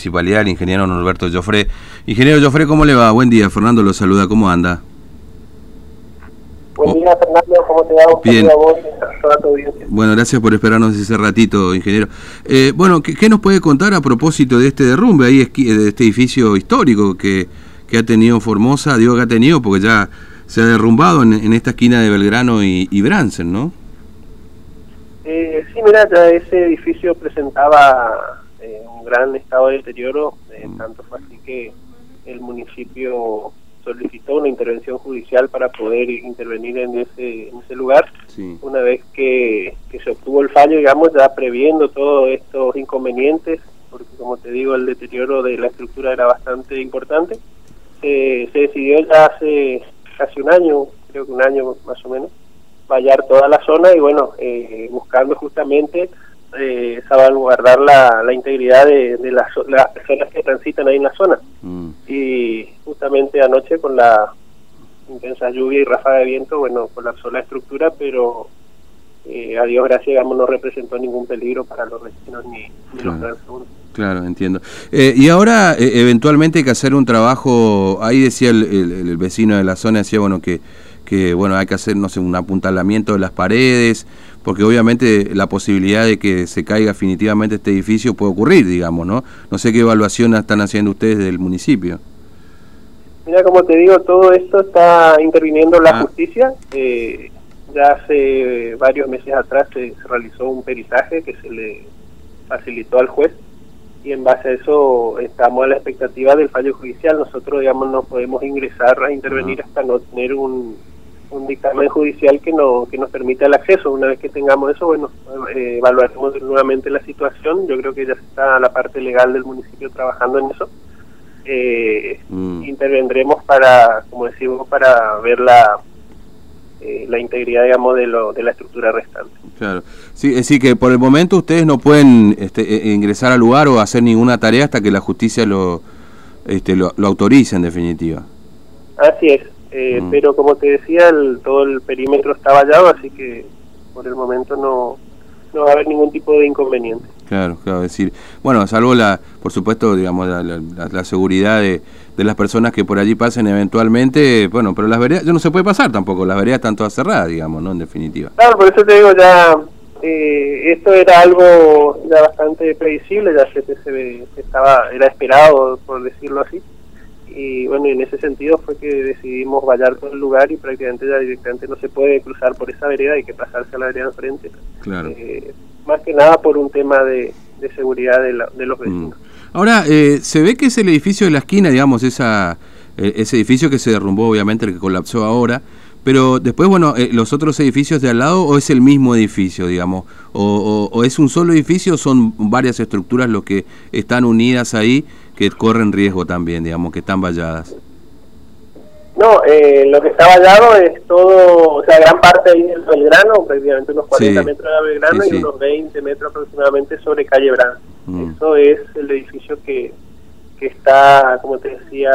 Municipalidad, el ingeniero Norberto Joffre. Ingeniero Joffre, ¿cómo le va? Buen día, Fernando lo saluda, ¿cómo anda? Buen día, Fernando, ¿cómo te va? Bien. A vos, audiencia. Bueno, gracias por esperarnos ese ratito, ingeniero. Eh, bueno, ¿qué, qué nos puede contar a propósito de este derrumbe ahí, de este edificio histórico que, que ha tenido Formosa? Digo que ha tenido porque ya se ha derrumbado en, en esta esquina de Belgrano y, y Bransen, ¿no? Eh, sí, mira, ya ese edificio presentaba gran estado de deterioro, eh, tanto fue así que el municipio solicitó una intervención judicial para poder intervenir en ese, en ese lugar. Sí. Una vez que, que se obtuvo el fallo, digamos, ya previendo todos estos inconvenientes, porque como te digo, el deterioro de la estructura era bastante importante, se se decidió ya hace casi un año, creo que un año más o menos, vallar toda la zona y bueno, eh, buscando justamente eh, salvaguardar la, la integridad de, de las, las personas que transitan ahí en la zona. Mm, Y justamente anoche con la intensa lluvia y ráfaga de viento, bueno, colapsó la estructura, pero eh, a Dios gracias, digamos, no representó ningún peligro para los vecinos ni, ni Claro. los transeúntes. Claro, entiendo. Eh, y ahora, eh, eventualmente hay que hacer un trabajo, ahí decía el, el- el vecino de la zona, decía, bueno, que, que bueno, hay que hacer, no sé, un apuntalamiento de las paredes, porque obviamente la posibilidad de que se caiga definitivamente este edificio puede ocurrir, digamos, ¿no? No sé qué evaluación están haciendo ustedes del municipio. Mira, como te digo, todo esto está interviniendo la Ah. justicia. Eh, ya hace varios meses atrás se, se realizó un peritaje que se le facilitó al juez y en base a eso estamos a la expectativa del fallo judicial. Nosotros, digamos, no podemos ingresar a intervenir hasta no tener un, un dictamen judicial que, no, que nos permita el acceso. Una vez que tengamos eso, bueno, eh, evaluaremos nuevamente la situación. Yo creo que ya está la parte legal del municipio trabajando en eso. Eh, Mm. intervendremos para, como decimos, para ver la, eh, la integridad, digamos, de, lo, de la estructura restante. Claro. Sí, es decir, que por el momento ustedes no pueden este, eh, ingresar al lugar o hacer ninguna tarea hasta que la justicia lo, este, lo, lo autorice, en definitiva. Así es, eh, Mm. pero como te decía, el, todo el perímetro está vallado, así que por el momento no, no va a haber ningún tipo de inconveniente. Claro, claro, es decir, bueno, salvo la, por supuesto, digamos, la, la- la- la seguridad de, de las personas que por allí pasen eventualmente, bueno, pero las veredas, ya no se puede pasar tampoco, las veredas están todas cerradas, digamos, ¿no? En definitiva. Claro, por eso te digo, ya eh, esto era algo ya bastante previsible, ya se, se, se estaba, era esperado, por decirlo así. Y bueno, en ese sentido fue que decidimos vallar todo el lugar y prácticamente ya directamente no se puede cruzar por esa vereda, hay que pasarse a la vereda enfrente. Claro. Eh, más que nada por un tema de, de seguridad de, la- de los Mm. vecinos. Ahora, eh, se ve que es el edificio de la esquina, digamos, esa, eh, ese edificio que se derrumbó, obviamente, el que colapsó ahora, pero después, bueno, eh, los otros edificios de al lado, o es el mismo edificio, digamos, o, o- o es un solo edificio, o son varias estructuras los que están unidas ahí, que corren riesgo también, digamos, que están valladas. No, eh, lo que está vallado es todo, o sea, gran parte ahí del Belgrano, prácticamente unos 40 Sí. metros de Belgrano Sí, y unos 20 metros aproximadamente sobre calle Brand. Mm. Eso es el edificio que, que está, como te decía,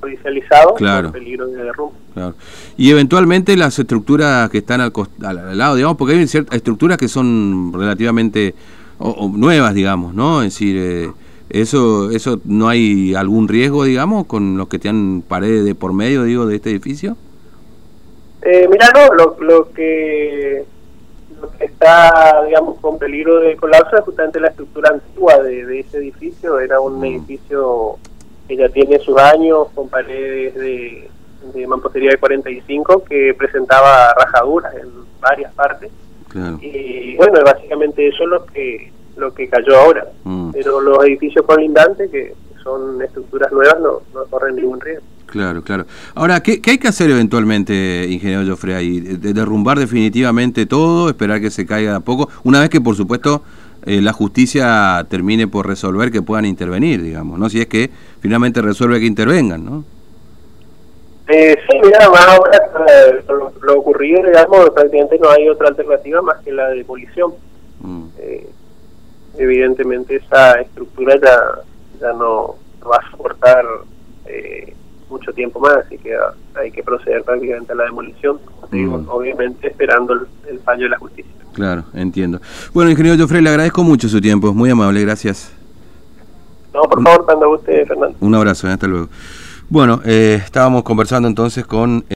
judicializado Claro. por peligro de derrumbe. Claro. Y eventualmente las estructuras que están al, al, al lado, digamos, porque hay ciertas estructuras que son relativamente o- o nuevas, digamos, ¿no? Es decir, eh, eso, eso no hay algún riesgo, digamos, con los que tienen paredes de por medio, digo, de este edificio. Eh, mira, no, lo, lo que lo que está, digamos, con peligro de colapso es justamente la estructura antigua de, de ese edificio. Era un Mm. edificio que ya tiene sus años, con paredes de, de mampostería de 45, que presentaba rajaduras en varias partes. Claro. Y bueno, básicamente eso es lo que, lo que cayó ahora. Mm, Pero los edificios colindantes, que son estructuras nuevas, no, no corren ningún riesgo. claro, claro. Ahora, ¿qué, qué hay que hacer eventualmente, ingeniero Joffre, ahí? De- derrumbar definitivamente todo, esperar que se caiga de a poco, una vez que, por supuesto, eh, la justicia termine por resolver que puedan intervenir, digamos, ¿no? Si es que finalmente resuelve que intervengan, ¿no? Eh, sí, mira, más ahora eh, lo, lo ocurrido, digamos, prácticamente no hay otra alternativa más que la demolición. Mm. Eh, evidentemente esa estructura ya, ya no, no va a soportar eh, mucho tiempo más, así que ah, hay que proceder prácticamente a la demolición, digo, Mm. obviamente esperando el, el fallo de la justicia. Claro, entiendo. Bueno, ingeniero Joffre, le agradezco mucho su tiempo, es muy amable, gracias. No, por favor, cuando guste, Fernando. Un abrazo, hasta luego. Bueno, eh, estábamos conversando entonces con...